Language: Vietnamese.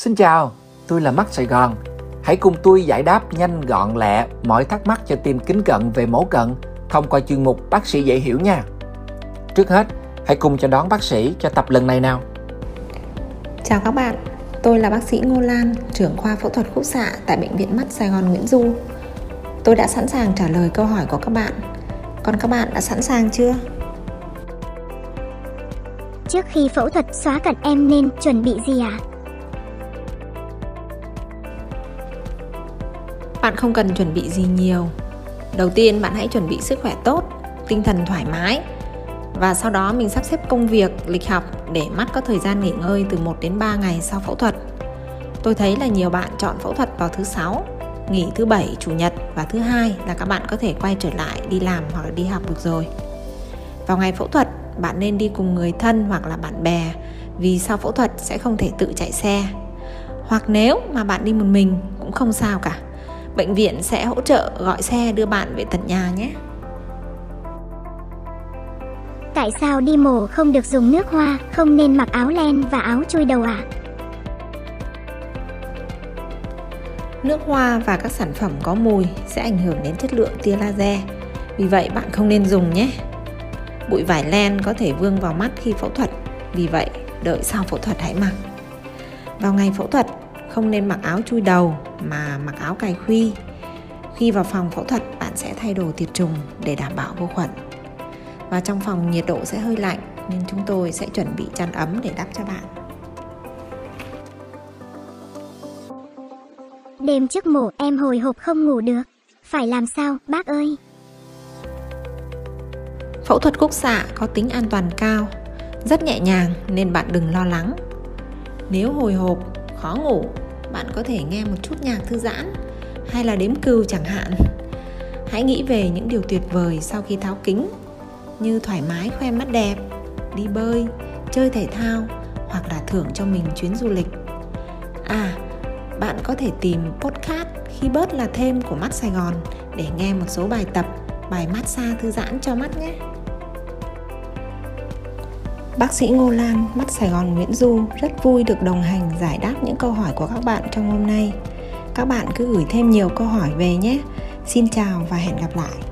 Xin chào, tôi là Mắt Sài Gòn. Hãy cùng tôi giải đáp nhanh gọn lẹ mọi thắc mắc cho team kính cận về mổ cận thông qua chuyên mục Bác sĩ dễ hiểu nha. Trước hết, hãy cùng chào đón bác sĩ cho tập lần này nào. Chào các bạn, tôi là bác sĩ Ngô Lan, trưởng khoa phẫu thuật khúc xạ tại Bệnh viện Mắt Sài Gòn Nguyễn Du. Tôi đã sẵn sàng trả lời câu hỏi của các bạn. Còn các bạn đã sẵn sàng chưa? Trước khi phẫu thuật xóa cận em nên chuẩn bị gì ạ? À? Bạn không cần chuẩn bị gì nhiều. Đầu tiên bạn hãy chuẩn bị sức khỏe tốt, tinh thần thoải mái và sau đó mình sắp xếp công việc, lịch học để mắt có thời gian nghỉ ngơi từ 1 đến 3 ngày sau phẫu thuật. Tôi thấy là nhiều bạn chọn phẫu thuật vào thứ sáu, nghỉ thứ bảy, chủ nhật và thứ hai là các bạn có thể quay trở lại đi làm hoặc là đi học được rồi. Vào ngày phẫu thuật, bạn nên đi cùng người thân hoặc là bạn bè vì sau phẫu thuật sẽ không thể tự chạy xe. Hoặc nếu mà bạn đi một mình cũng không sao cả bệnh viện sẽ hỗ trợ gọi xe đưa bạn về tận nhà nhé. Tại sao đi mổ không được dùng nước hoa, không nên mặc áo len và áo chui đầu ạ? À? Nước hoa và các sản phẩm có mùi sẽ ảnh hưởng đến chất lượng tia laser. Vì vậy bạn không nên dùng nhé. Bụi vải len có thể vương vào mắt khi phẫu thuật. Vì vậy, đợi sau phẫu thuật hãy mặc. Vào ngày phẫu thuật, không nên mặc áo chui đầu mà mặc áo cài khuy. Khi vào phòng phẫu thuật, bạn sẽ thay đồ tiệt trùng để đảm bảo vô khuẩn. Và trong phòng nhiệt độ sẽ hơi lạnh nên chúng tôi sẽ chuẩn bị chăn ấm để đắp cho bạn. Đêm trước mổ em hồi hộp không ngủ được. Phải làm sao, bác ơi? Phẫu thuật khúc xạ có tính an toàn cao, rất nhẹ nhàng nên bạn đừng lo lắng. Nếu hồi hộp, khó ngủ. Bạn có thể nghe một chút nhạc thư giãn, hay là đếm cừu chẳng hạn. Hãy nghĩ về những điều tuyệt vời sau khi tháo kính, như thoải mái khoe mắt đẹp, đi bơi, chơi thể thao, hoặc là thưởng cho mình chuyến du lịch. À bạn có thể tìm podcast khi bớt là thêm của mắt sài gòn để nghe một số bài tập, bài massage thư giãn cho mắt nhé. Bác sĩ Ngô Lan, Mắt Sài Gòn Nguyễn Du rất vui được đồng hành giải đáp những câu hỏi của các bạn trong hôm nay. Các bạn cứ gửi thêm nhiều câu hỏi về nhé. Xin chào và hẹn gặp lại.